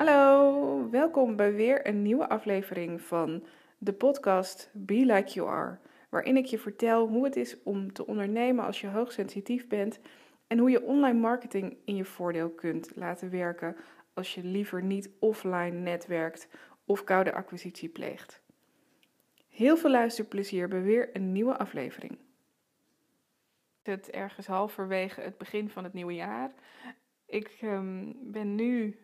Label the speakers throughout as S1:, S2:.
S1: Hallo, welkom bij weer een nieuwe aflevering van de podcast Be Like You Are, waarin ik je vertel hoe het is om te ondernemen als je hoogsensitief bent en hoe je online marketing in je voordeel kunt laten werken als je liever niet offline netwerkt of koude acquisitie pleegt. Heel veel luisterplezier bij weer een nieuwe aflevering. Het ergens halverwege het begin van het nieuwe jaar. Ik um, ben nu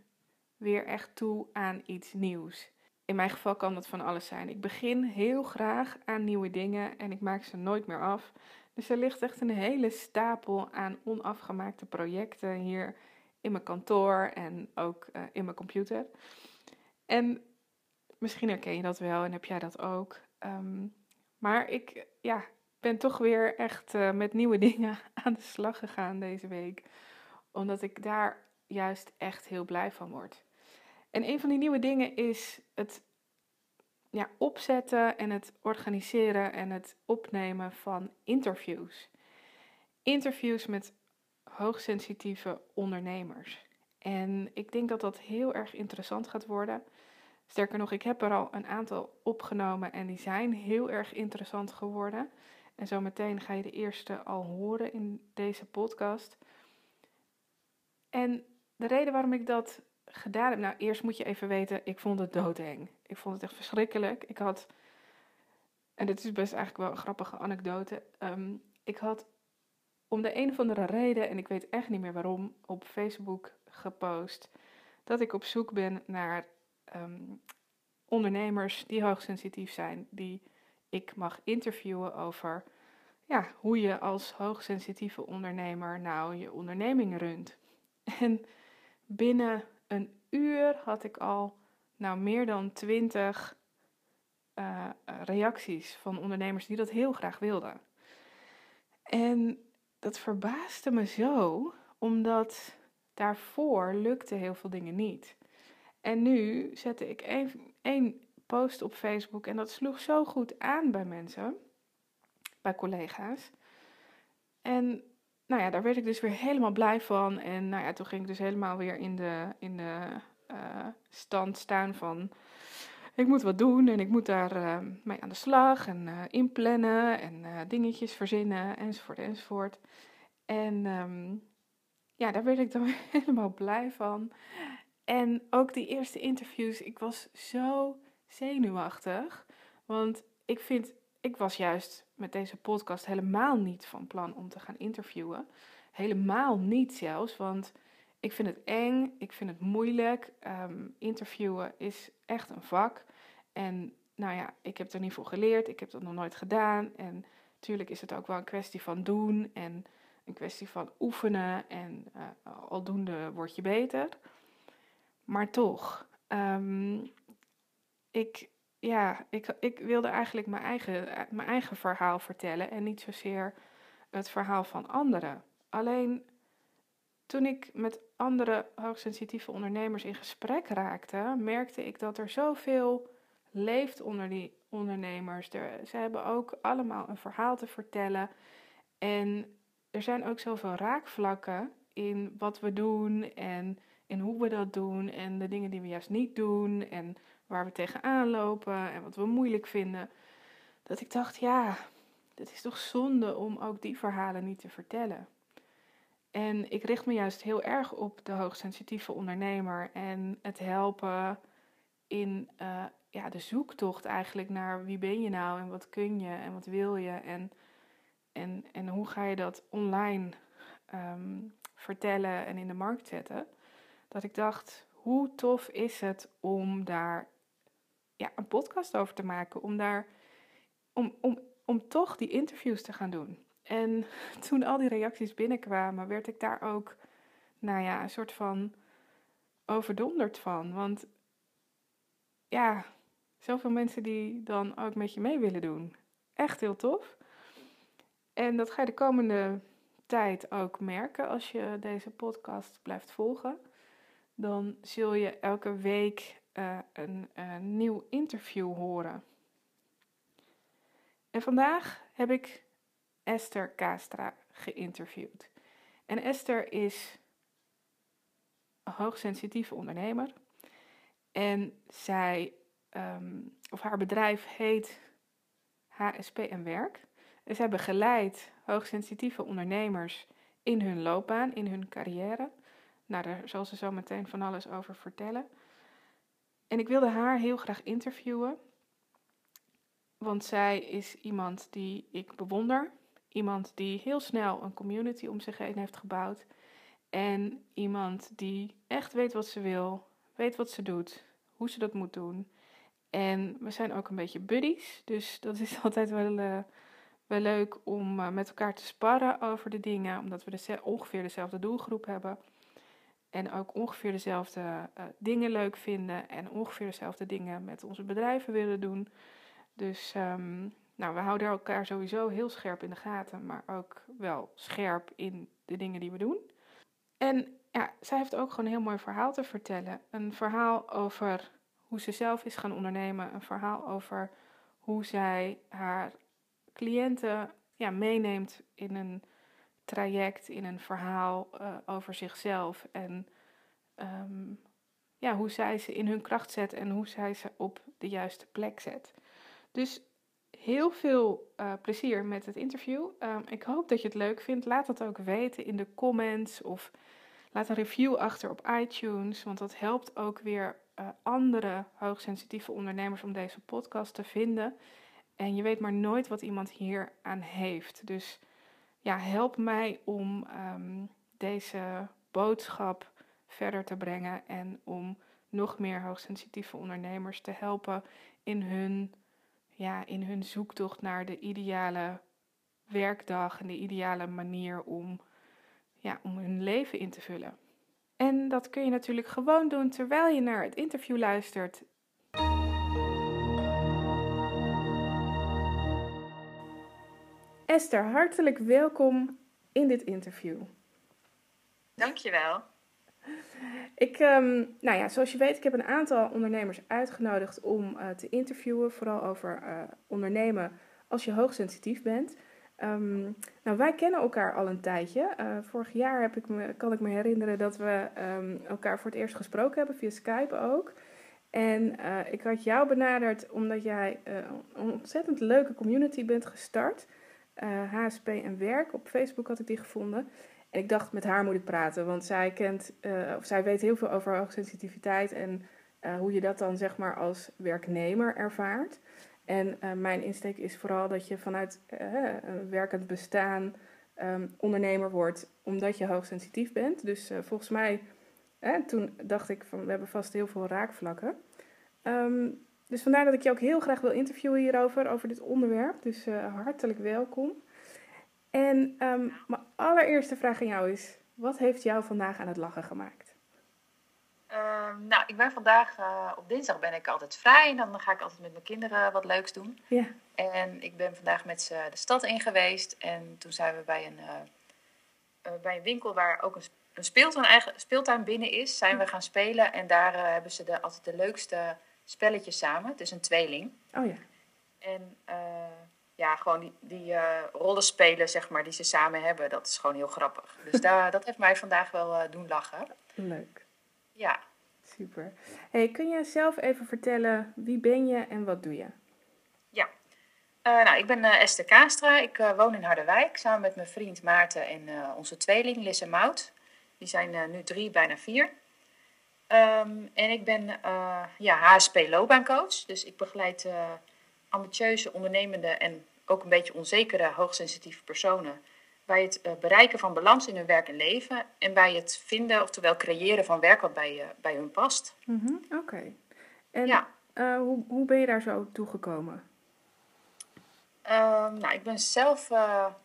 S1: weer echt toe aan iets nieuws. In mijn geval kan dat van alles zijn. Ik begin heel graag aan nieuwe dingen en ik maak ze nooit meer af. Dus er ligt echt een hele stapel aan onafgemaakte projecten hier in mijn kantoor en ook uh, in mijn computer. En misschien herken je dat wel en heb jij dat ook. Um, maar ik ja, ben toch weer echt uh, met nieuwe dingen aan de slag gegaan deze week. Omdat ik daar juist echt heel blij van word. En een van die nieuwe dingen is het ja, opzetten en het organiseren en het opnemen van interviews. Interviews met hoogsensitieve ondernemers. En ik denk dat dat heel erg interessant gaat worden. Sterker nog, ik heb er al een aantal opgenomen en die zijn heel erg interessant geworden. En zometeen ga je de eerste al horen in deze podcast. En de reden waarom ik dat gedaan heb, nou eerst moet je even weten, ik vond het doodeng. Ik vond het echt verschrikkelijk. Ik had, en dit is best eigenlijk wel een grappige anekdote. Um, ik had om de een of andere reden, en ik weet echt niet meer waarom, op Facebook gepost dat ik op zoek ben naar um, ondernemers die hoogsensitief zijn, die ik mag interviewen over ja, hoe je als hoogsensitieve ondernemer nou je onderneming runt. En binnen een uur had ik al nou meer dan twintig uh, reacties van ondernemers die dat heel graag wilden. En dat verbaasde me zo, omdat daarvoor lukte heel veel dingen niet. En nu zette ik één post op Facebook en dat sloeg zo goed aan bij mensen, bij collega's. En nou ja, daar werd ik dus weer helemaal blij van. En nou ja, toen ging ik dus helemaal weer in de, in de uh, stand staan van... Ik moet wat doen en ik moet daar uh, mee aan de slag en uh, inplannen en dingetjes verzinnen enzovoort enzovoort. En um, ja, daar werd ik dan helemaal blij van. En ook die eerste interviews, ik was zo zenuwachtig. Want ik vind, ik was juist met deze podcast helemaal niet van plan om te gaan interviewen. Helemaal niet zelfs, want ik vind het eng, ik vind het moeilijk. Um, interviewen is echt een vak. En nou ja, ik heb er niet voor geleerd, ik heb dat nog nooit gedaan. En natuurlijk is het ook wel een kwestie van doen en een kwestie van oefenen. En uh, aldoende word je beter. Maar toch, um, ik, ja, ik, ik wilde eigenlijk mijn eigen, mijn eigen verhaal vertellen en niet zozeer het verhaal van anderen. Alleen toen ik met andere hoogsensitieve ondernemers in gesprek raakte, merkte ik dat er zoveel leeft onder die ondernemers. Er, ze hebben ook allemaal een verhaal te vertellen. En er zijn ook zoveel raakvlakken in wat we doen en in hoe we dat doen en de dingen die we juist niet doen en waar we tegenaan lopen en wat we moeilijk vinden. Dat ik dacht, ja, het is toch zonde om ook die verhalen niet te vertellen. En ik richt me juist heel erg op de hoogsensitieve ondernemer en het helpen in uh, ja, de zoektocht eigenlijk naar wie ben je nou en wat kun je en wat wil je en, en, en hoe ga je dat online um, vertellen en in de markt zetten. Dat ik dacht, hoe tof is het om daar ja, een podcast over te maken, om daar om, om, om toch die interviews te gaan doen. En toen al die reacties binnenkwamen, werd ik daar ook, nou ja, een soort van overdonderd van. Want ja, zoveel mensen die dan ook met je mee willen doen. Echt heel tof. En dat ga je de komende tijd ook merken als je deze podcast blijft volgen. Dan zul je elke week uh, een, een nieuw interview horen. En vandaag heb ik Esther Kastra geïnterviewd. En Esther is een hoogsensitieve ondernemer. En zij, ehm, of haar bedrijf heet HSP en Werk. En zij begeleidt hoogsensitieve ondernemers in hun loopbaan, in hun carrière. Nou, daar zal ze zo meteen van alles over vertellen. En ik wilde haar heel graag interviewen, want zij is iemand die ik bewonder. Iemand die heel snel een community om zich heen heeft gebouwd. En iemand die echt weet wat ze wil, weet wat ze doet, hoe ze dat moet doen. En we zijn ook een beetje buddies, dus dat is altijd wel, uh, wel leuk om uh, met elkaar te sparren over de dingen, omdat we ongeveer dezelfde doelgroep hebben. En ook ongeveer dezelfde uh, dingen leuk vinden en ongeveer dezelfde dingen met onze bedrijven willen doen. Dus um, nou, we houden elkaar sowieso heel scherp in de gaten, maar ook wel scherp in de dingen die we doen. En ja, zij heeft ook gewoon een heel mooi verhaal te vertellen. Een verhaal over hoe ze zelf is gaan ondernemen. Een verhaal over hoe zij haar cliënten ja, meeneemt in een traject, in een verhaal uh, over zichzelf. En um, ja, hoe zij ze in hun kracht zet en hoe zij ze op de juiste plek zet. Dus heel veel uh, plezier met het interview. Um, ik hoop dat je het leuk vindt. Laat het ook weten in de comments of laat een review achter op iTunes. Want dat helpt ook weer uh, andere hoogsensitieve ondernemers om deze podcast te vinden. En je weet maar nooit wat iemand hier aan heeft. Dus ja, help mij om um, deze boodschap verder te brengen en om nog meer hoogsensitieve ondernemers te helpen in hun, ja, in hun zoektocht naar de ideale werkdag en de ideale manier om, ja, om hun leven in te vullen. En dat kun je natuurlijk gewoon doen terwijl je naar het interview luistert. Esther, hartelijk welkom in dit interview.
S2: Dankjewel.
S1: Ik, um, nou ja, zoals je weet, ik heb een aantal ondernemers uitgenodigd om uh, te interviewen, vooral over uh, ondernemen als je hoogsensitief bent. Um, nou, wij kennen elkaar al een tijdje. Uh, vorig jaar heb ik me, kan ik me herinneren dat we um, elkaar voor het eerst gesproken hebben, via Skype ook. En ik had jou benaderd omdat jij een ontzettend leuke community bent gestart. HSP en Werk. Op Facebook had ik die gevonden. En ik dacht, met haar moet ik praten, want zij, kent, of zij weet heel veel over hoogsensitiviteit en hoe je dat dan zeg maar als werknemer ervaart. En mijn insteek is vooral dat je vanuit werkend bestaan um, ondernemer wordt, omdat je hoogsensitief bent. Dus volgens mij, toen dacht ik van we hebben vast heel veel raakvlakken. Um, dus vandaar dat ik je ook heel graag wil interviewen hierover, over dit onderwerp. Dus hartelijk welkom. En um, mijn allereerste vraag aan jou is: wat heeft jou vandaag aan het lachen gemaakt?
S2: Uh, nou, ik ben vandaag, uh, op dinsdag ben ik altijd vrij. En dan ga ik altijd met mijn kinderen wat leuks doen. Ja. En ik ben vandaag met ze de stad in geweest. En toen zijn we bij een, uh, bij een winkel waar ook een, een speeltuin, eigen, speeltuin binnen is, zijn we gaan spelen. En daar hebben ze de, altijd de leukste spelletjes samen. Het is een tweeling.
S1: Oh ja.
S2: En ja, gewoon die, die rollen spelen, zeg maar, die ze samen hebben, dat is gewoon heel grappig. Dus daar, dat heeft mij vandaag wel doen lachen.
S1: Leuk.
S2: Ja.
S1: Super. Hey, kun je zelf even vertellen wie ben je en wat doe je?
S2: Ja. Uh, nou, ik ben Esther Kaastra. Ik woon in Harderwijk samen met mijn vriend Maarten en onze tweeling en Mout. Die zijn nu drie, bijna vier. Um, en ik ben ja, HSP loopbaancoach. Dus ik begeleid ambitieuze, ondernemende en ook een beetje onzekere, hoogsensitieve personen bij het uh, bereiken van balans in hun werk en leven en bij het vinden, oftewel creëren van werk wat bij, bij hun past.
S1: Mm -hmm, Oké. Okay. En ja. hoe, hoe ben je daar zo toegekomen?
S2: Um, nou, ik ben zelf,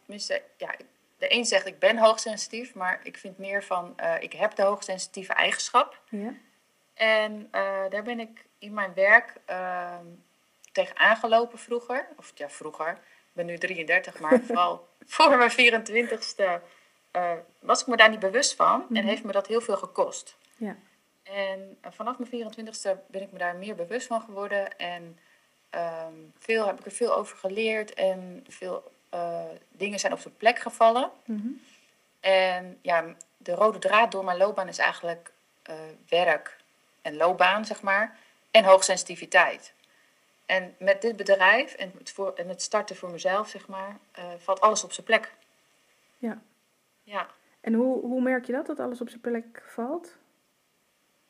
S2: tenminste, ja, de een zegt ik ben hoogsensitief, maar ik vind meer van ik heb de hoogsensitieve eigenschap. Ja. En daar ben ik in mijn werk ehm, tegen aangelopen vroeger, of ja, vroeger ben nu 33, maar vooral voor mijn 24ste uh, was ik me daar niet bewust van en mhm. heeft me dat heel veel gekost.
S1: Ja.
S2: En uh, vanaf mijn 24ste ben ik me daar meer bewust van geworden en um, veel, heb ik er veel over geleerd en veel uh, dingen zijn op zijn plek gevallen.
S1: Mm
S2: En ja, de rode draad door mijn loopbaan is eigenlijk werk en loopbaan, zeg maar. En hoogsensitiviteit. En met dit bedrijf en het, voor, en het starten voor mezelf, zeg maar, uh, valt alles op zijn plek.
S1: Ja.
S2: Ja.
S1: En hoe, hoe merk je dat, dat alles op zijn plek valt?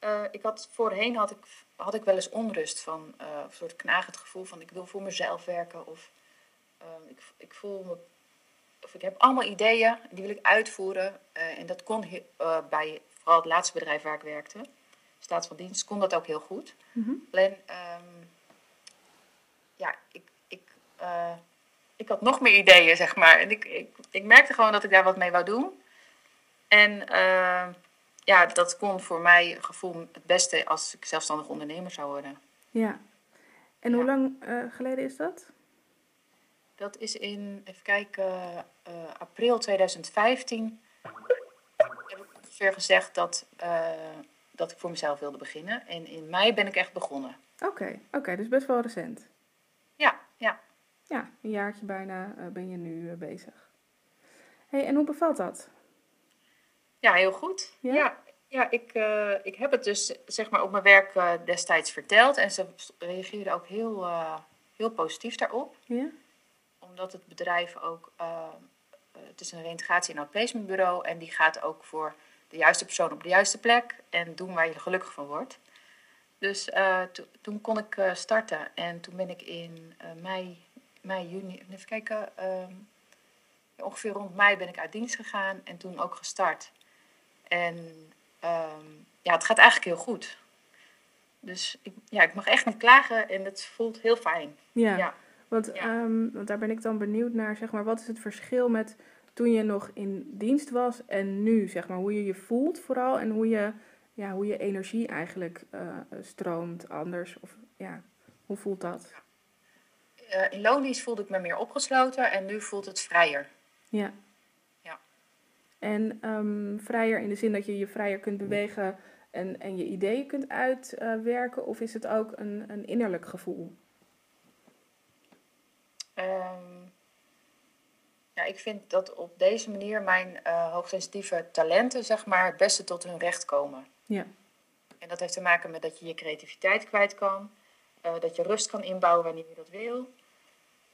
S2: Uh, ik had, voorheen had ik, had ik wel eens onrust van, uh, een soort knagend gevoel van ik wil voor mezelf werken. Of ik, ik voel me, of ik heb allemaal ideeën, die wil ik uitvoeren. en dat kon bij vooral het laatste bedrijf waar ik werkte, staat van dienst, kon dat ook heel goed.
S1: Mm -hmm.
S2: Alleen, um, ja, ik, ik, uh, ik had nog meer ideeën, zeg maar. En ik, ik, ik merkte gewoon dat ik daar wat mee wou doen. En uh, ja, dat kon voor mij gevoel het beste als ik zelfstandig ondernemer zou worden.
S1: Ja. En hoe lang geleden is dat?
S2: Dat is in, even kijken, april 2015 heb ik ongeveer gezegd dat, dat ik voor mezelf wilde beginnen. En in mei ben ik echt begonnen.
S1: Oké, okay, oké, okay, dus best wel recent.
S2: Ja, ja.
S1: Ja, een jaartje bijna uh, ben je nu bezig. hey, en hoe bevalt dat?
S2: Ja, heel goed. Ja, ja, ja ik, ik heb het dus zeg maar op mijn werk destijds verteld. En ze reageerden ook heel, heel positief daarop.
S1: Ja?
S2: Omdat het bedrijf ook... het is een reintegratie- en outplacementbureau. En die gaat ook voor de juiste persoon op de juiste plek. En doen waar je gelukkig van wordt. Dus uh, to, toen kon ik uh, starten en toen ben ik in mei, mei, juni, even kijken, um, ongeveer rond mei ben ik uit dienst gegaan en toen ook gestart. En um, ja, het gaat eigenlijk heel goed. Dus ik, ja, ik mag echt niet klagen en het voelt heel fijn.
S1: Ja, ja. Want, ja. Um, want daar ben ik dan benieuwd naar, zeg maar, wat is het verschil met toen je nog in dienst was en nu, zeg maar, hoe je je voelt vooral en hoe je ja, hoe je energie eigenlijk uh, stroomt anders? Of ja, hoe voelt dat?
S2: Uh, in loondienst voelde ik me meer opgesloten en nu voelt het vrijer.
S1: Ja.
S2: Ja.
S1: En um, vrijer in de zin dat je je vrijer kunt bewegen en, en je ideeën kunt uitwerken? Uh, of is het ook een, een innerlijk gevoel?
S2: Um, ja, ik vind dat op deze manier mijn uh, hoogsensitieve talenten zeg maar, het beste tot hun recht komen.
S1: Ja.
S2: En dat heeft te maken met dat je je creativiteit kwijt kan. Uh, dat je rust kan inbouwen wanneer je dat wil.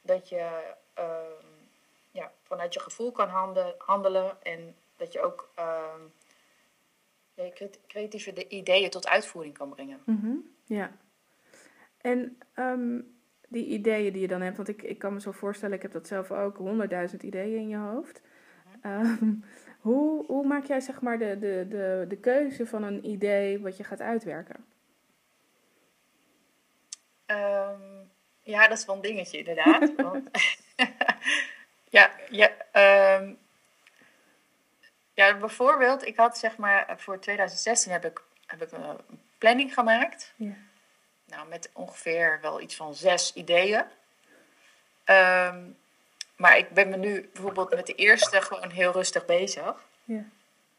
S2: Dat je uh, ja, vanuit je gevoel kan handen, handelen. En dat je ook je creatieve ideeën tot uitvoering kan brengen.
S1: Mm -hmm. Ja. En um, die ideeën die je dan hebt, want ik, ik kan me zo voorstellen, ik heb dat zelf ook, honderdduizend ideeën in je hoofd. Um, hoe, hoe maak jij zeg maar de, de, de, de keuze van een idee wat je gaat uitwerken?
S2: Um, ja, dat is wel een dingetje inderdaad. want, ja, ja, um, ja, bijvoorbeeld, ik had zeg maar voor 2016 heb ik, heb ik een planning gemaakt.
S1: Ja.
S2: Nou, met ongeveer wel iets van zes ideeën. Um, maar ik ben me nu bijvoorbeeld met de eerste gewoon heel rustig bezig.
S1: Ja.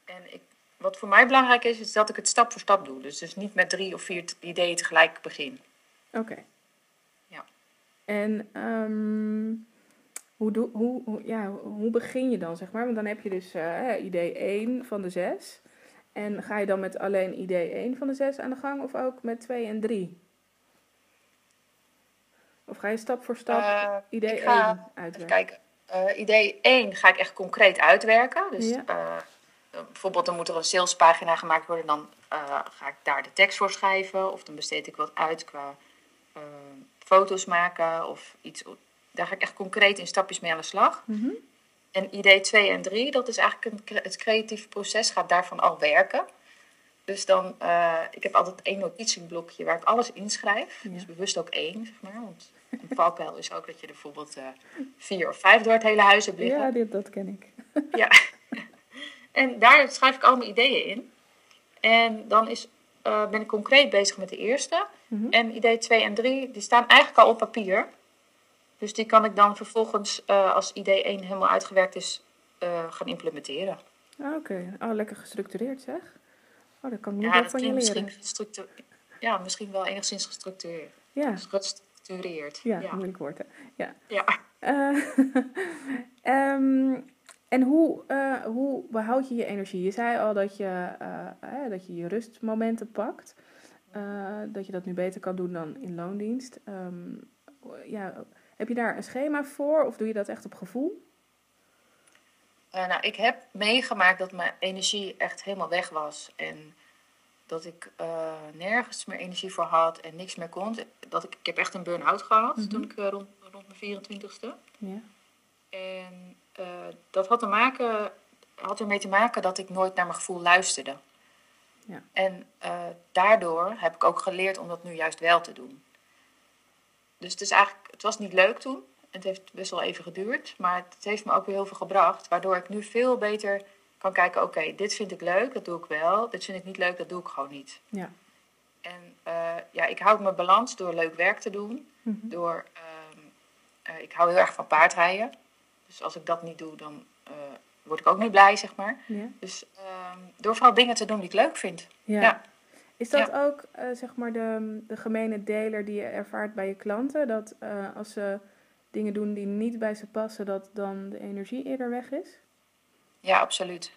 S2: En ik, wat voor mij belangrijk is, is dat ik het stap voor stap doe. Dus, dus niet met drie of vier ideeën tegelijk begin.
S1: Oké. Okay.
S2: Ja.
S1: En um, hoe, doe, hoe, hoe, ja, hoe begin je dan, zeg maar? Want dan heb je dus uh, idee 1 van de 6. En ga je dan met alleen idee 1 van de 6 aan de gang of ook met 2 en 3? Of ga je stap voor stap uh, idee 1 uitwerken?
S2: Kijk, uh, idee 1 ga ik echt concreet uitwerken. Dus ja. uh, bijvoorbeeld dan moet er een salespagina gemaakt worden. Dan ga ik daar de tekst voor schrijven. Of dan besteed ik wat uit qua foto's maken of iets. Daar ga ik echt concreet in stapjes mee aan de slag.
S1: Mm -hmm.
S2: En idee 2 en 3, dat is eigenlijk een, het creatieve proces, gaat daarvan al werken. Dus dan, uh, ik heb altijd één notitieblokje waar ik alles inschrijf. Ja. Dus bewust ook één, zeg maar. Want een valkuil is ook dat je er bijvoorbeeld uh, vier of vijf door het hele huis hebt liggen.
S1: Ja, dit, dat ken ik.
S2: ja. En daar schrijf ik al mijn ideeën in. En dan is, uh, ben ik concreet bezig met de eerste.
S1: Mm -hmm.
S2: En idee 2 en 3, die staan eigenlijk al op papier. Dus die kan ik dan vervolgens, uh, als idee 1 helemaal uitgewerkt is, gaan implementeren.
S1: Ah, Oké, okay. oh, lekker gestructureerd zeg. Oh, dat kan ik niet
S2: ja,
S1: van je
S2: leren. Ja, misschien wel enigszins gestructureerd.
S1: Ja.
S2: Gestructureerd.
S1: Ja, ja. moeilijk woord. Ja.
S2: ja.
S1: Uh, um, en hoe, uh, hoe behoud je je energie? Je zei al dat je, uh, dat je je rustmomenten pakt. eh, dat je dat nu beter kan doen dan in loondienst. Ehm, ja, heb je daar een schema voor of doe je dat echt op gevoel?
S2: Nou, ik heb meegemaakt dat mijn energie echt helemaal weg was. En dat ik uh, nergens meer energie voor had en niks meer kon. Dat ik, ik heb echt een burn-out gehad mm -hmm. toen ik uh, rond, rond mijn 24ste.
S1: Ja.
S2: En dat had, te maken, had ermee te maken dat ik nooit naar mijn gevoel luisterde.
S1: Ja.
S2: En daardoor heb ik ook geleerd om dat nu juist wel te doen. Dus het, is eigenlijk, het was niet leuk toen. Het heeft best wel even geduurd, maar het heeft me ook weer heel veel gebracht. Waardoor ik nu veel beter kan kijken, oké, dit vind ik leuk, dat doe ik wel. Dit vind ik niet leuk, dat doe ik gewoon niet.
S1: Ja.
S2: En uh, ja, ik houd mijn balans door leuk werk te doen.
S1: Mm -hmm.
S2: Door, um, uh, ik hou heel erg van paardrijden. Dus als ik dat niet doe, dan uh, word ik ook niet blij, zeg maar.
S1: Ja.
S2: Dus um, door vooral dingen te doen die ik leuk vind.
S1: Ja.
S2: ja.
S1: Is dat ja. ook, zeg maar, de, de gemene deler die je ervaart bij je klanten? Dat als ze dingen doen die niet bij ze passen, dat dan de energie eerder weg is?
S2: Ja, absoluut.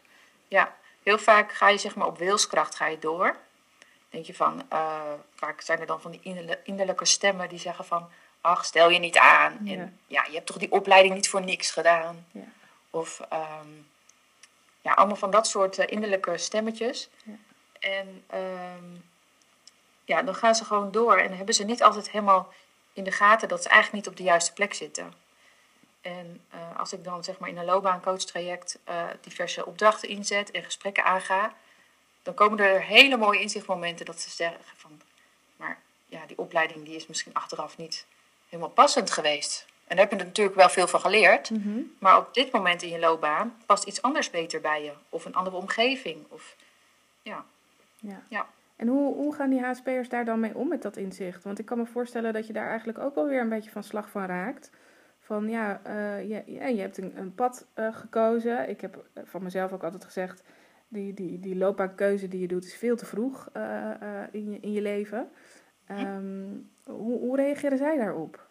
S2: Ja, heel vaak ga je zeg maar op wilskracht ga je door. Denk je van, uh, vaak zijn er dan van die innerlijke stemmen die zeggen van, ach, stel je niet aan.
S1: Ja.
S2: En ja, je hebt toch die opleiding niet voor niks gedaan.
S1: Ja.
S2: Of um, ja, allemaal van dat soort uh, innerlijke stemmetjes.
S1: Ja.
S2: En um, ja, dan gaan ze gewoon door en hebben ze niet altijd helemaal in de gaten dat ze eigenlijk niet op de juiste plek zitten. En uh, als ik dan zeg maar in een loopbaancoachtraject uh, diverse opdrachten inzet en gesprekken aanga, dan komen er hele mooie inzichtmomenten dat ze zeggen van, maar ja, die opleiding die is misschien achteraf niet helemaal passend geweest. En daar heb je natuurlijk wel veel van geleerd,
S1: mm -hmm.
S2: maar op dit moment in je loopbaan past iets anders beter bij je. Of een andere omgeving. Of, ja.
S1: Ja.
S2: ja.
S1: En hoe, hoe gaan die HSP'ers daar dan mee om met dat inzicht? Want ik kan me voorstellen dat je daar eigenlijk ook wel weer een beetje van slag van raakt. Van ja, uh, je, ja je hebt een, een pad uh, gekozen. Ik heb van mezelf ook altijd gezegd, die, die, die loopbaankeuze die je doet is veel te vroeg uh, in, je, in je leven. Um, hoe, hoe reageren zij daarop?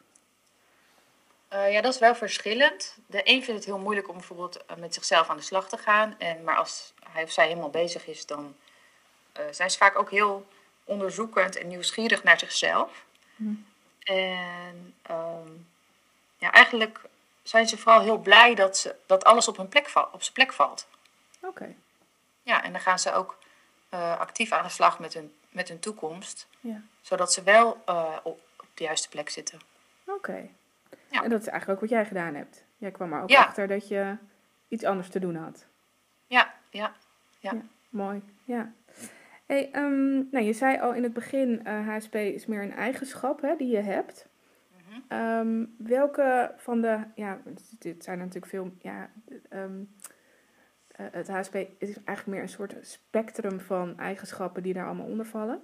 S2: Ja, dat is wel verschillend. De een vindt het heel moeilijk om bijvoorbeeld met zichzelf aan de slag te gaan. En, maar als hij of zij helemaal bezig is, dan zijn ze vaak ook heel onderzoekend en nieuwsgierig naar zichzelf.
S1: Hm.
S2: En um, ja, eigenlijk zijn ze vooral heel blij dat, ze, dat alles op, hun plek op zijn plek valt.
S1: Oké. Okay.
S2: Ja, en dan gaan ze ook actief aan de slag met hun, met hun toekomst.
S1: Ja.
S2: Zodat ze wel op, op de juiste plek zitten.
S1: Oké. Okay.
S2: Ja.
S1: En dat is eigenlijk ook wat jij gedaan hebt. Jij kwam er ook
S2: ja.
S1: achter dat je iets anders te doen had.
S2: Ja, ja, ja.
S1: ja mooi, ja. Hey, um, nou, je zei al in het begin, uh, HSP is meer een eigenschap hè, die je hebt. Um, welke van de, ja, dit zijn natuurlijk veel, ja, um, uh, het HSP is eigenlijk meer een soort spectrum van eigenschappen die daar allemaal onder vallen.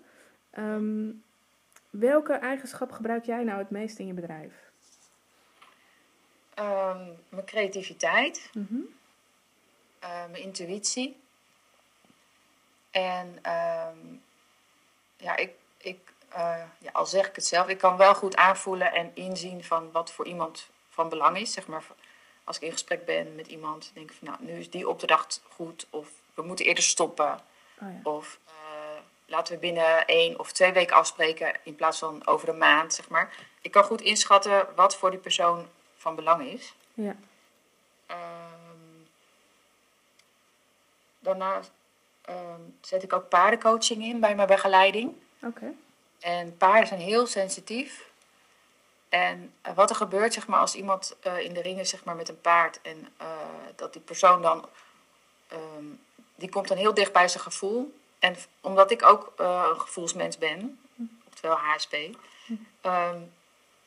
S1: welke eigenschap gebruik jij nou het meest in je bedrijf?
S2: Mijn creativiteit,
S1: mm -hmm.
S2: uh, mijn intuïtie. En ja, ik, ik uh, ja, al zeg ik het zelf, ik kan wel goed aanvoelen en inzien van wat voor iemand van belang is. Zeg maar, als ik in gesprek ben met iemand, denk ik van nou, nu is die opdracht goed. Of we moeten eerder stoppen.
S1: Oh ja.
S2: Of uh, laten we binnen één of twee weken afspreken in plaats van over een maand, zeg maar. Ik kan goed inschatten wat voor die persoon van belang is.
S1: Ja.
S2: Um, daarnaast um, zet ik ook paardencoaching in bij mijn begeleiding.
S1: Oké. Okay.
S2: En paarden zijn heel sensitief. En uh, wat er gebeurt zeg maar, als iemand uh, in de ring is zeg maar, met een paard en uh, dat die persoon dan, um, die komt dan heel dicht bij zijn gevoel. En omdat ik ook een gevoelsmens ben, oftewel HSP, um,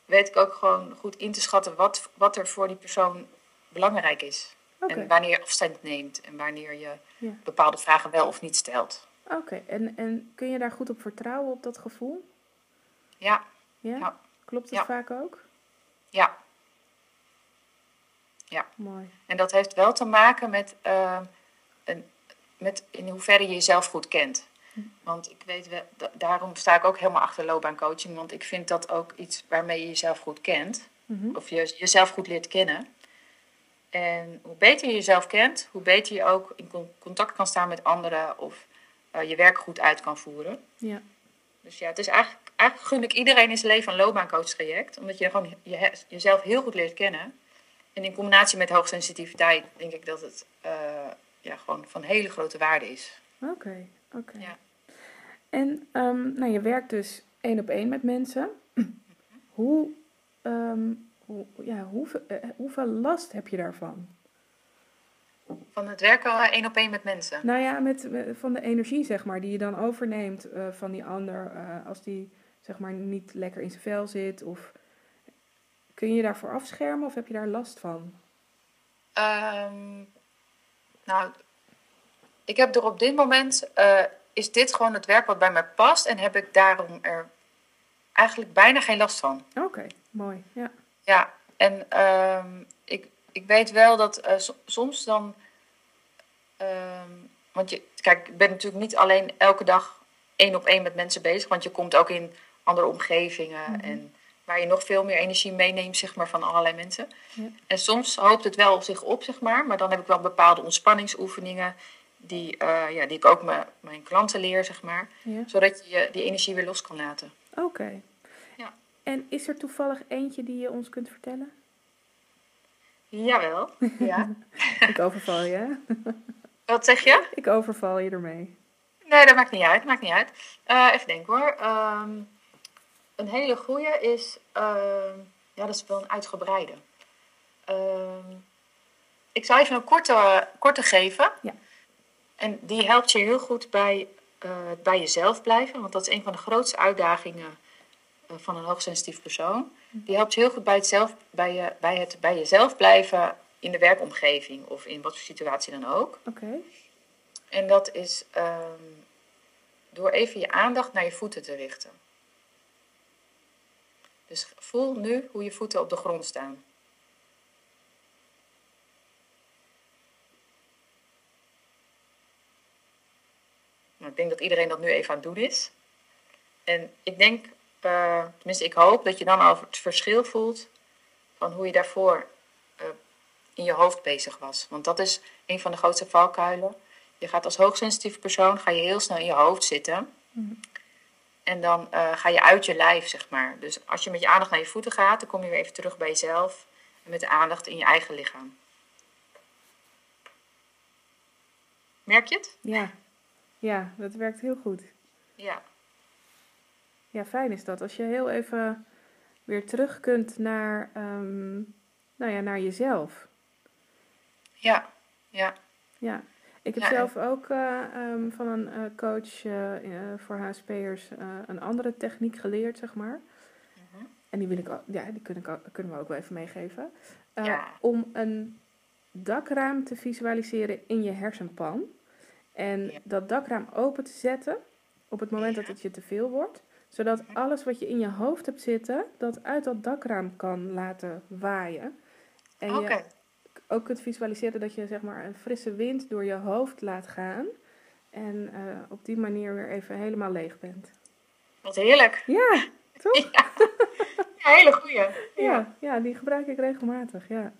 S2: weet ik ook gewoon goed in te schatten wat, wat er voor die persoon belangrijk is.
S1: Okay.
S2: En wanneer je afstand neemt en wanneer je
S1: ja.
S2: bepaalde vragen wel of niet stelt.
S1: Oké, okay. en, en kun je daar goed op vertrouwen, op dat gevoel?
S2: Ja.
S1: Ja?
S2: ja.
S1: Klopt dat
S2: ja.
S1: vaak ook?
S2: Ja. Ja.
S1: Mooi.
S2: En dat heeft wel te maken met, uh, een, met in hoeverre je jezelf goed kent.
S1: Hm.
S2: Want ik weet, wel, daarom sta ik ook helemaal achter loopbaancoaching. Want ik vind dat ook iets waarmee je jezelf goed kent.
S1: Mm -hmm.
S2: Of je jezelf goed leert kennen. En hoe beter je jezelf kent, hoe beter je ook in contact kan staan met anderen. Of uh, je werk goed uit kan voeren.
S1: Ja.
S2: Dus ja, het is eigenlijk, eigenlijk gun ik iedereen in zijn leven een loopbaancoach traject. Omdat je gewoon je, jezelf heel goed leert kennen. En in combinatie met hoogsensitiviteit denk ik dat het uh, ja, gewoon van hele grote waarde is.
S1: Oké, oké. Ja. En um, nou, je werkt dus één op één met mensen. Hoe, um, hoe, ja, hoeveel, uh, hoeveel last heb je daarvan?
S2: Van het werken één op één met mensen?
S1: Nou ja, met, van de energie zeg maar, die je dan overneemt uh, van die ander. Uh, als die zeg maar niet lekker in zijn vel zit. Of kun je daarvoor afschermen of heb je daar last van?
S2: Um, nou, ik heb er op dit moment, uh, is dit gewoon het werk wat bij mij past en heb ik daarom er eigenlijk bijna geen last van.
S1: Oké, mooi, ja.
S2: Ja, en um, ik, weet wel dat uh, soms dan, um, want je, kijk, ik ben natuurlijk niet alleen elke dag één op één met mensen bezig, want je komt ook in andere omgevingen mm -hmm. en waar je nog veel meer energie meeneemt, zeg maar, van allerlei mensen. Ja. En soms hoopt het wel zich op, zeg maar, maar dan heb ik wel bepaalde ontspanningsoefeningen die, uh, ja, die ik ook mijn klanten leer, zeg maar, ja. zodat je die energie weer los kan laten.
S1: Oké. Okay.
S2: Ja.
S1: En is er toevallig eentje die je ons kunt vertellen?
S2: Jawel, ja.
S1: ik overval je.
S2: Wat zeg je?
S1: Ik overval je ermee.
S2: Nee, dat maakt niet uit, maakt niet uit. Uh, even denken hoor. Um, een hele goede is, uh, ja, dat is wel een uitgebreide. Uh, ik zal even een korte, korte geven.
S1: Ja.
S2: En die helpt je heel goed bij, uh, bij jezelf blijven, want dat is een van de grootste uitdagingen van een hoogsensitief persoon. Die helpt heel goed bij het, zelf, bij, je, bij het bij jezelf blijven in de werkomgeving of in wat voor situatie dan ook.
S1: Oké. Okay.
S2: En dat is um, door even je aandacht naar je voeten te richten. Dus voel nu hoe je voeten op de grond staan. Nou, ik denk dat iedereen dat nu even aan het doen is. En ik denk, uh, tenminste ik hoop, dat je dan al het verschil voelt van hoe je daarvoor uh, in je hoofd bezig was. Want dat is een van de grootste valkuilen. Je gaat als hoogsensitief persoon, ga je heel snel in je hoofd zitten. Mm. En dan uh, ga je uit je lijf, zeg maar. Dus als je met je aandacht naar je voeten gaat, dan kom je weer even terug bij jezelf. En met de aandacht in je eigen lichaam. Merk je het?
S1: Ja. Ja, dat werkt heel goed.
S2: Ja.
S1: Ja, fijn is dat. Als je heel even weer terug kunt naar, um, nou ja, naar jezelf.
S2: Ja, ja.
S1: Ja. Ik heb ja, zelf ook uh, um, van een uh, coach uh, voor HSP'ers een andere techniek geleerd, zeg maar. -huh. En die, wil ik, ja, die kunnen, kunnen we ook wel even meegeven.
S2: ja.
S1: Om een dakraam te visualiseren in je hersenpan. En ja. dat dakraam open te zetten op het moment dat het je te veel wordt. Zodat alles wat je in je hoofd hebt zitten, dat uit dat dakraam kan laten waaien. En
S2: okay.
S1: je ook kunt visualiseren dat je zeg maar een frisse wind door je hoofd laat gaan. En uh, op die manier weer even helemaal leeg bent.
S2: Wat heerlijk.
S1: Ja, toch?
S2: Ja, ja hele goeie. Ja.
S1: ja. Ja, die gebruik ik regelmatig, ja.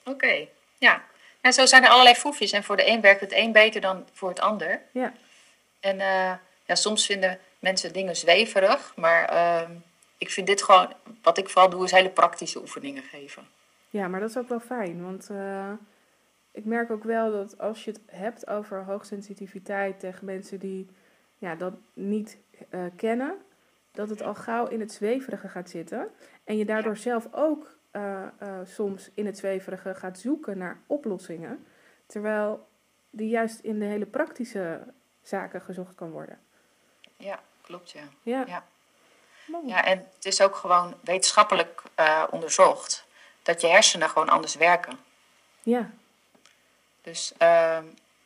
S2: Oké, okay. ja. En zo zijn er allerlei foefjes. En voor de een werkt het een beter dan voor het ander.
S1: Ja.
S2: En uh, ja, soms vinden mensen dingen zweverig. Maar uh, ik vind dit gewoon, wat ik vooral doe, is hele praktische oefeningen geven.
S1: Ja, maar dat is ook wel fijn. Want uh, ik merk ook wel dat als je het hebt over hoogsensitiviteit tegen mensen die ja, dat niet uh, kennen, dat het al gauw in het zweverige gaat zitten. En je daardoor zelf ook uh, soms in het zweverige gaat zoeken naar oplossingen. Terwijl die juist in de hele praktische zaken gezocht kan worden.
S2: Ja, klopt ja.
S1: Ja,
S2: ja. ja en het is ook gewoon wetenschappelijk onderzocht dat je hersenen gewoon anders werken.
S1: Ja.
S2: Dus uh,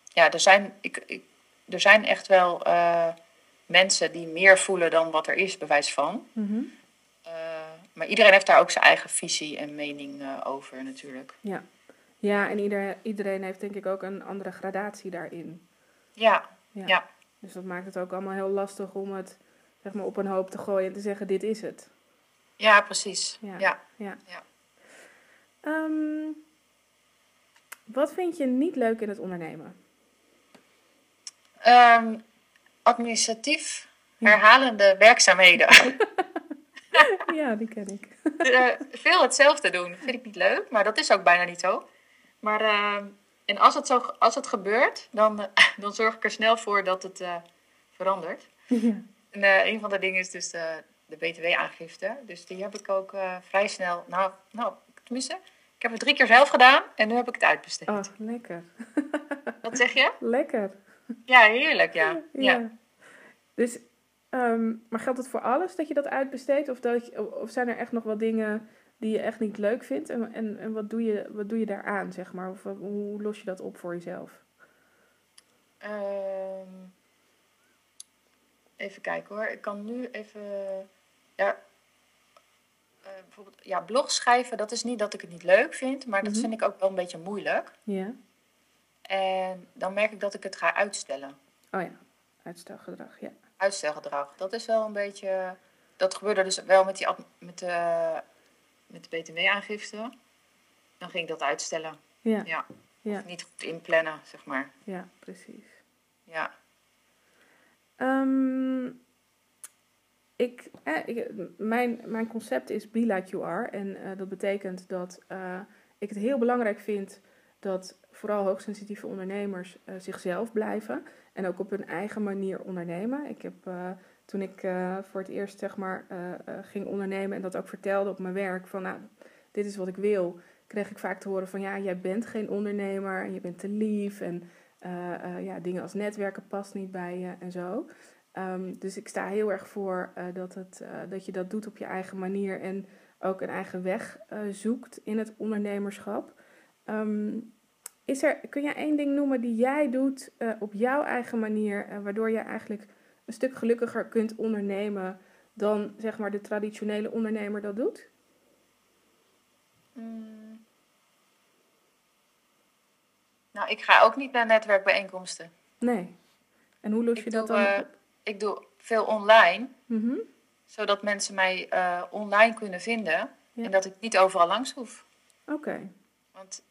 S2: ja, er zijn, ik, ik, er zijn echt wel uh, mensen die meer voelen dan wat er is, bewijs van.
S1: Mm -hmm.
S2: uh, maar iedereen heeft daar ook zijn eigen visie en mening over natuurlijk.
S1: Ja, ja en ieder, iedereen heeft denk ik ook een andere gradatie daarin.
S2: Ja, ja, ja.
S1: Dus dat maakt het ook allemaal heel lastig om het zeg maar, op een hoop te gooien en te zeggen dit is het.
S2: Ja, precies. Ja. ja.
S1: ja.
S2: ja.
S1: Um, wat vind je niet leuk in het ondernemen?
S2: Um, administratief herhalende werkzaamheden.
S1: ja, die ken ik.
S2: uh, veel hetzelfde doen. vind ik niet leuk, maar dat is ook bijna niet zo. Maar uh, en als het, zo, als het gebeurt, dan, dan zorg ik er snel voor dat het verandert. Ja. En een van de dingen is dus de, de BTW-aangifte. Dus die heb ik ook vrij snel. Nou, nou, tenminste, ik heb het drie keer zelf gedaan en nu heb ik het uitbesteed.
S1: Oh, lekker.
S2: Wat zeg je?
S1: Lekker.
S2: Ja, heerlijk, ja. ja. ja.
S1: Dus Ehm, maar geldt het voor alles dat je dat uitbesteedt? Of, dat of zijn er echt nog wel dingen die je echt niet leuk vindt? En, en, en wat, doe je, wat doe je daaraan, zeg maar? Of hoe los je dat op voor jezelf?
S2: Ehm, even kijken hoor. Ik kan nu even. Ja, uh, bijvoorbeeld, ja, blog schrijven, dat is niet dat ik het niet leuk vind, maar dat mhm. vind ik ook wel een beetje moeilijk. Ja. En dan merk ik dat ik het ga uitstellen.
S1: Oh ja, uitstelgedrag, ja
S2: uitstelgedrag. Dat is wel een beetje. Dat gebeurde dus wel met, die, met, de, met de BTW-aangifte. Dan ging ik dat uitstellen. Ja. ja. ja. Niet goed inplannen, zeg maar.
S1: Ja, precies.
S2: Ja.
S1: Um, ik, eh, mijn, mijn concept is Be Like You Are. En uh, dat betekent dat uh, ik het heel belangrijk vind dat vooral hoogsensitieve ondernemers uh, zichzelf blijven. En ook op hun eigen manier ondernemen. Ik heb toen ik uh, voor het eerst zeg maar ging ondernemen en dat ook vertelde op mijn werk van nou, dit is wat ik wil, kreeg ik vaak te horen van ja, jij bent geen ondernemer en je bent te lief en ja, dingen als netwerken past niet bij je en zo. Um, dus ik sta heel erg voor dat, het, dat je dat doet op je eigen manier en ook een eigen weg zoekt in het ondernemerschap. Um, is er, kun jij één ding noemen die jij doet op jouw eigen manier, waardoor je eigenlijk een stuk gelukkiger kunt ondernemen dan zeg maar de traditionele ondernemer dat doet?
S2: Mm. Nou, ik ga ook niet naar netwerkbijeenkomsten.
S1: Nee. En hoe los je dat dan? Uh,
S2: ik doe veel online, -hmm. zodat mensen mij online kunnen vinden en dat ik niet overal langs hoef.
S1: Oké.
S2: Want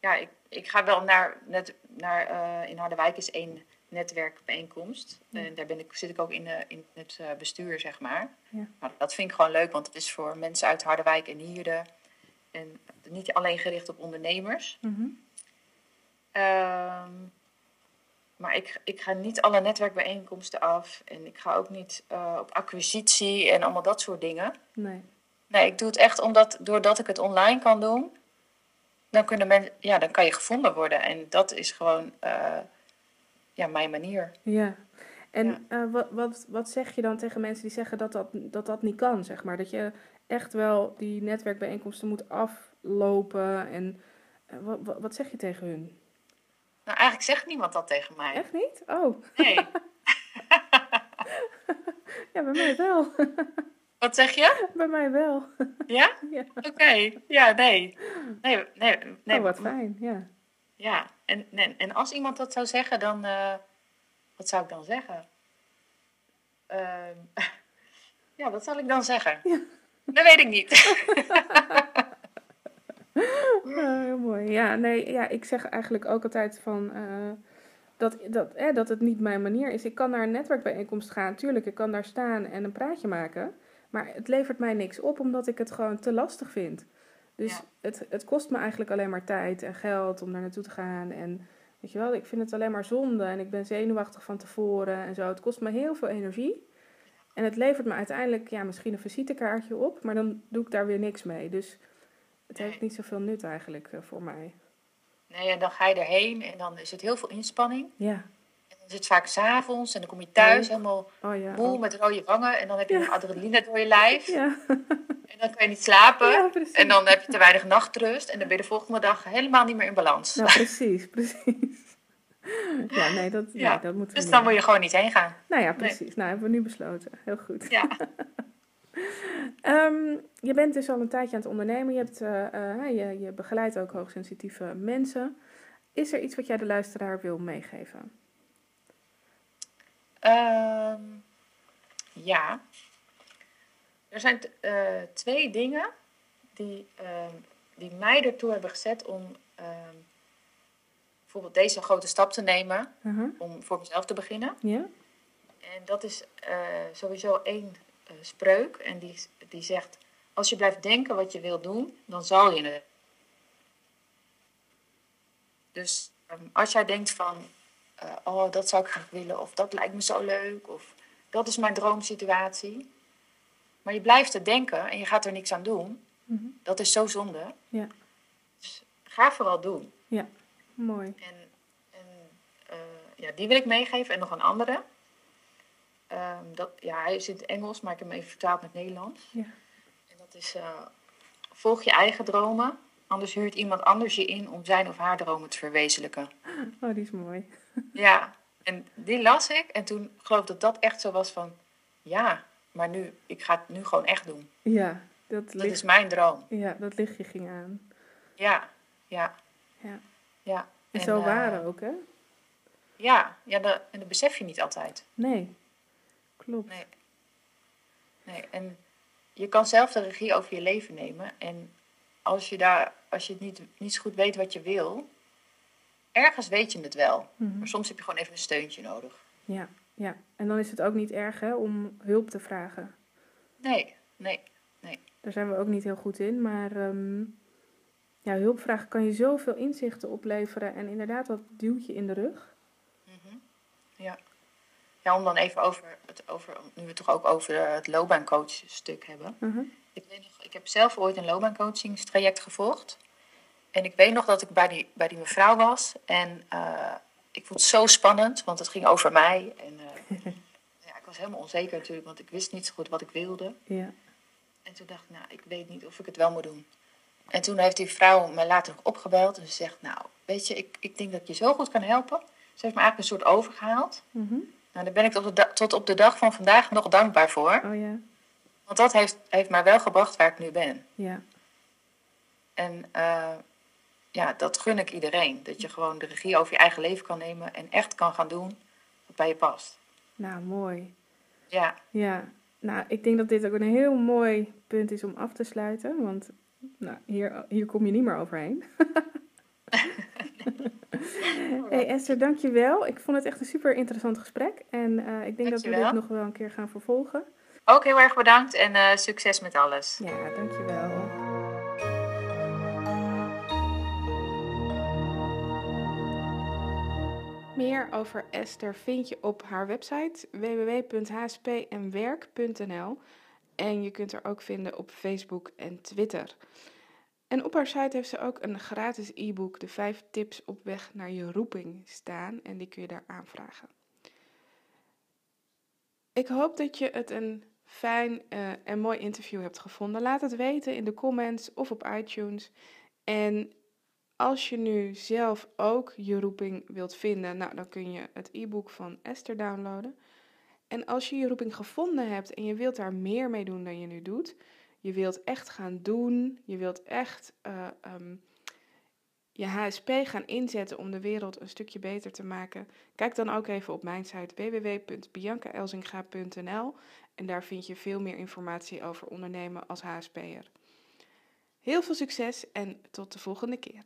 S2: ja, ik, ik ga wel naar, net, naar in Harderwijk is één netwerkbijeenkomst. En daar ben ik, zit ik ook in, uh, in het uh, bestuur, zeg maar. Ja. Maar dat vind ik gewoon leuk, want het is voor mensen uit Harderwijk en Hierden. En niet alleen gericht op ondernemers. Mm -hmm. um, maar ik, ik ga niet alle netwerkbijeenkomsten af. En ik ga ook niet op acquisitie en allemaal dat soort dingen.
S1: Nee.
S2: Nee, ik doe het echt omdat, doordat ik het online kan doen dan, kunnen men, ja, dan kan je gevonden worden. En dat is gewoon uh, ja, mijn manier.
S1: Ja. En Uh, wat, wat, wat zeg je dan tegen mensen die zeggen dat dat, dat dat niet kan, zeg maar? Dat je echt wel die netwerkbijeenkomsten moet aflopen. En uh, wat, wat zeg je tegen hun?
S2: Nou, eigenlijk zegt niemand dat tegen mij.
S1: Echt niet? Oh.
S2: Nee.
S1: ja, bij mij wel.
S2: Wat zeg je?
S1: Bij mij wel.
S2: Ja? ja. Oké. Ja, nee. Nee, nee, nee.
S1: Oh, wat fijn, ja.
S2: Ja, en, en, en als iemand dat zou zeggen, dan... Uh, wat zou ik dan zeggen? Uh, ja, wat zal ik dan zeggen? Ja. Dat weet ik niet.
S1: oh, heel mooi. Ja, nee, ja, ik zeg eigenlijk ook altijd van... Uh, dat, dat, eh, dat het niet mijn manier is. Ik kan naar een netwerkbijeenkomst gaan, tuurlijk, ik kan daar staan en een praatje maken. Maar het levert mij niks op omdat ik het gewoon te lastig vind. Dus het, het kost me eigenlijk alleen maar tijd en geld om daar naartoe te gaan. En weet je wel, ik vind het alleen maar zonde en ik ben zenuwachtig van tevoren en zo. Het kost me heel veel energie. En het levert me uiteindelijk ja, misschien een visitekaartje op, maar dan doe ik daar weer niks mee. Dus het heeft niet zoveel nut eigenlijk uh, voor mij.
S2: Nee, en dan ga je erheen en dan is het heel veel inspanning.
S1: Ja
S2: het vaak s'avonds en dan kom je thuis helemaal oh, ja. moe met rode wangen. En dan heb je ja. adrenaline door je lijf. Ja. En dan kan je niet slapen. en dan heb je te weinig nachtrust. En dan ben je de volgende dag helemaal niet meer in balans.
S1: Nou, precies, precies. Ja, nee, dat, ja. dat moeten
S2: we Dus dan moet je gewoon niet heen gaan.
S1: Nou ja, precies. Nou, hebben we nu besloten. Heel goed. Ja. um, je bent dus al een tijdje aan het ondernemen. Je, hebt, uh, uh, je, je begeleidt ook hoogsensitieve mensen. Is er iets wat jij de luisteraar wil meegeven?
S2: Ehm, ja. Er zijn uh, twee dingen die, uh, die mij ertoe hebben gezet om ehm, bijvoorbeeld deze grote stap te nemen. Uh-huh. Om voor mezelf te beginnen.
S1: Ja.
S2: En dat is eh, sowieso één uh, spreuk. En die, die zegt: Als je blijft denken wat je wil doen, dan zal je het. Dus um, als jij denkt van: uh, Oh, dat zou ik graag willen, of dat lijkt me zo leuk, of dat is mijn droomsituatie. Maar je blijft het denken en je gaat er niks aan doen. Mm -hmm. Dat is zo zonde.
S1: Ja.
S2: Dus ga vooral doen.
S1: Ja, mooi.
S2: En, en uh, ja, die wil ik meegeven en nog een andere. Um, dat, ja, hij is in het Engels, maar ik heb hem even vertaald met Nederlands.
S1: Ja.
S2: En dat is, uh, volg je eigen dromen, anders huurt iemand anders je in om zijn of haar dromen te verwezenlijken.
S1: Oh, die is mooi.
S2: Ja, en die las ik en toen geloof ik dat dat echt zo was van, ja, maar nu, ik ga het nu gewoon echt doen.
S1: Ja, dat,
S2: Dat is mijn droom.
S1: ja, dat lichtje ging aan.
S2: Ja, ja,
S1: Ja.
S2: ja.
S1: En zo
S2: eh,
S1: waren ook, hè?
S2: Ja, ja dat, en dat besef je niet altijd.
S1: Nee, klopt.
S2: Nee. Nee, en je kan zelf de regie over je leven nemen. En als je, daar, als je het niet, niet zo goed weet wat je wil, ergens weet je het wel.
S1: Mhm.
S2: Maar soms heb je gewoon even een steuntje nodig.
S1: Ja, ja. En dan is het ook niet erg, hè, om hulp te vragen.
S2: Nee, nee, nee.
S1: Daar zijn we ook niet heel goed in, maar ehm, ja, hulp vragen kan je zoveel inzichten opleveren en inderdaad dat duwtje in de rug.
S2: Mhm. Ja. ja, om dan even over, het, over, nu we het toch ook over het loopbaancoach stuk hebben.
S1: Mhm.
S2: Ik, weet nog, ik heb zelf ooit een loopbaancoachingstraject gevolgd. En ik weet nog dat ik bij die, bij die mevrouw was. En eh, ik vond het zo spannend, want het ging over mij. En eh, ja, ik was helemaal onzeker natuurlijk, want ik wist niet zo goed wat ik wilde.
S1: Ja,
S2: En toen dacht ik, nou, ik weet niet of ik het wel moet doen. En toen heeft die vrouw me later nog opgebeld en ze zegt, nou, weet je, ik, ik denk dat ik je zo goed kan helpen. Ze heeft me eigenlijk een soort overgehaald.
S1: Mhm.
S2: Nou, daar ben ik tot, de tot op de dag van vandaag nog dankbaar voor.
S1: oh ja,
S2: Want dat heeft, heeft mij wel gebracht waar ik nu ben.
S1: ja,
S2: En eh, ja, dat gun ik iedereen. Dat je gewoon de regie over je eigen leven kan nemen en echt kan gaan doen wat bij je past.
S1: nou mooi.
S2: Ja,
S1: Ja, nou, ik denk dat dit ook een heel mooi punt is om af te sluiten, want nou, hier, hier kom je niet meer overheen. hey Esther, dankjewel. Ik vond het echt een super interessant gesprek en eh, ik denk dat we dit nog wel een keer gaan vervolgen.
S2: Ook heel erg bedankt en eh, succes met alles.
S1: Ja, dankjewel. Meer over Esther vind je op haar website www.hspmwerk.nl en je kunt haar ook vinden op Facebook en Twitter. En op haar site heeft ze ook een gratis e-book, de 5 tips op weg naar je roeping, staan en die kun je daar aanvragen. Ik hoop dat je het een fijn eh, en mooi interview hebt gevonden. Laat het weten in de comments of op iTunes. En als je nu zelf ook je roeping wilt vinden, nou, dan kun je het e-book van Esther downloaden. En als je je roeping gevonden hebt en je wilt daar meer mee doen dan je nu doet, je wilt echt gaan doen, je wilt echt eh, ehm, je HSP gaan inzetten om de wereld een stukje beter te maken, kijk dan ook even op mijn site www.biancaelzinga.nl en daar vind je veel meer informatie over ondernemen als HSP'er. Heel veel succes en tot de volgende keer.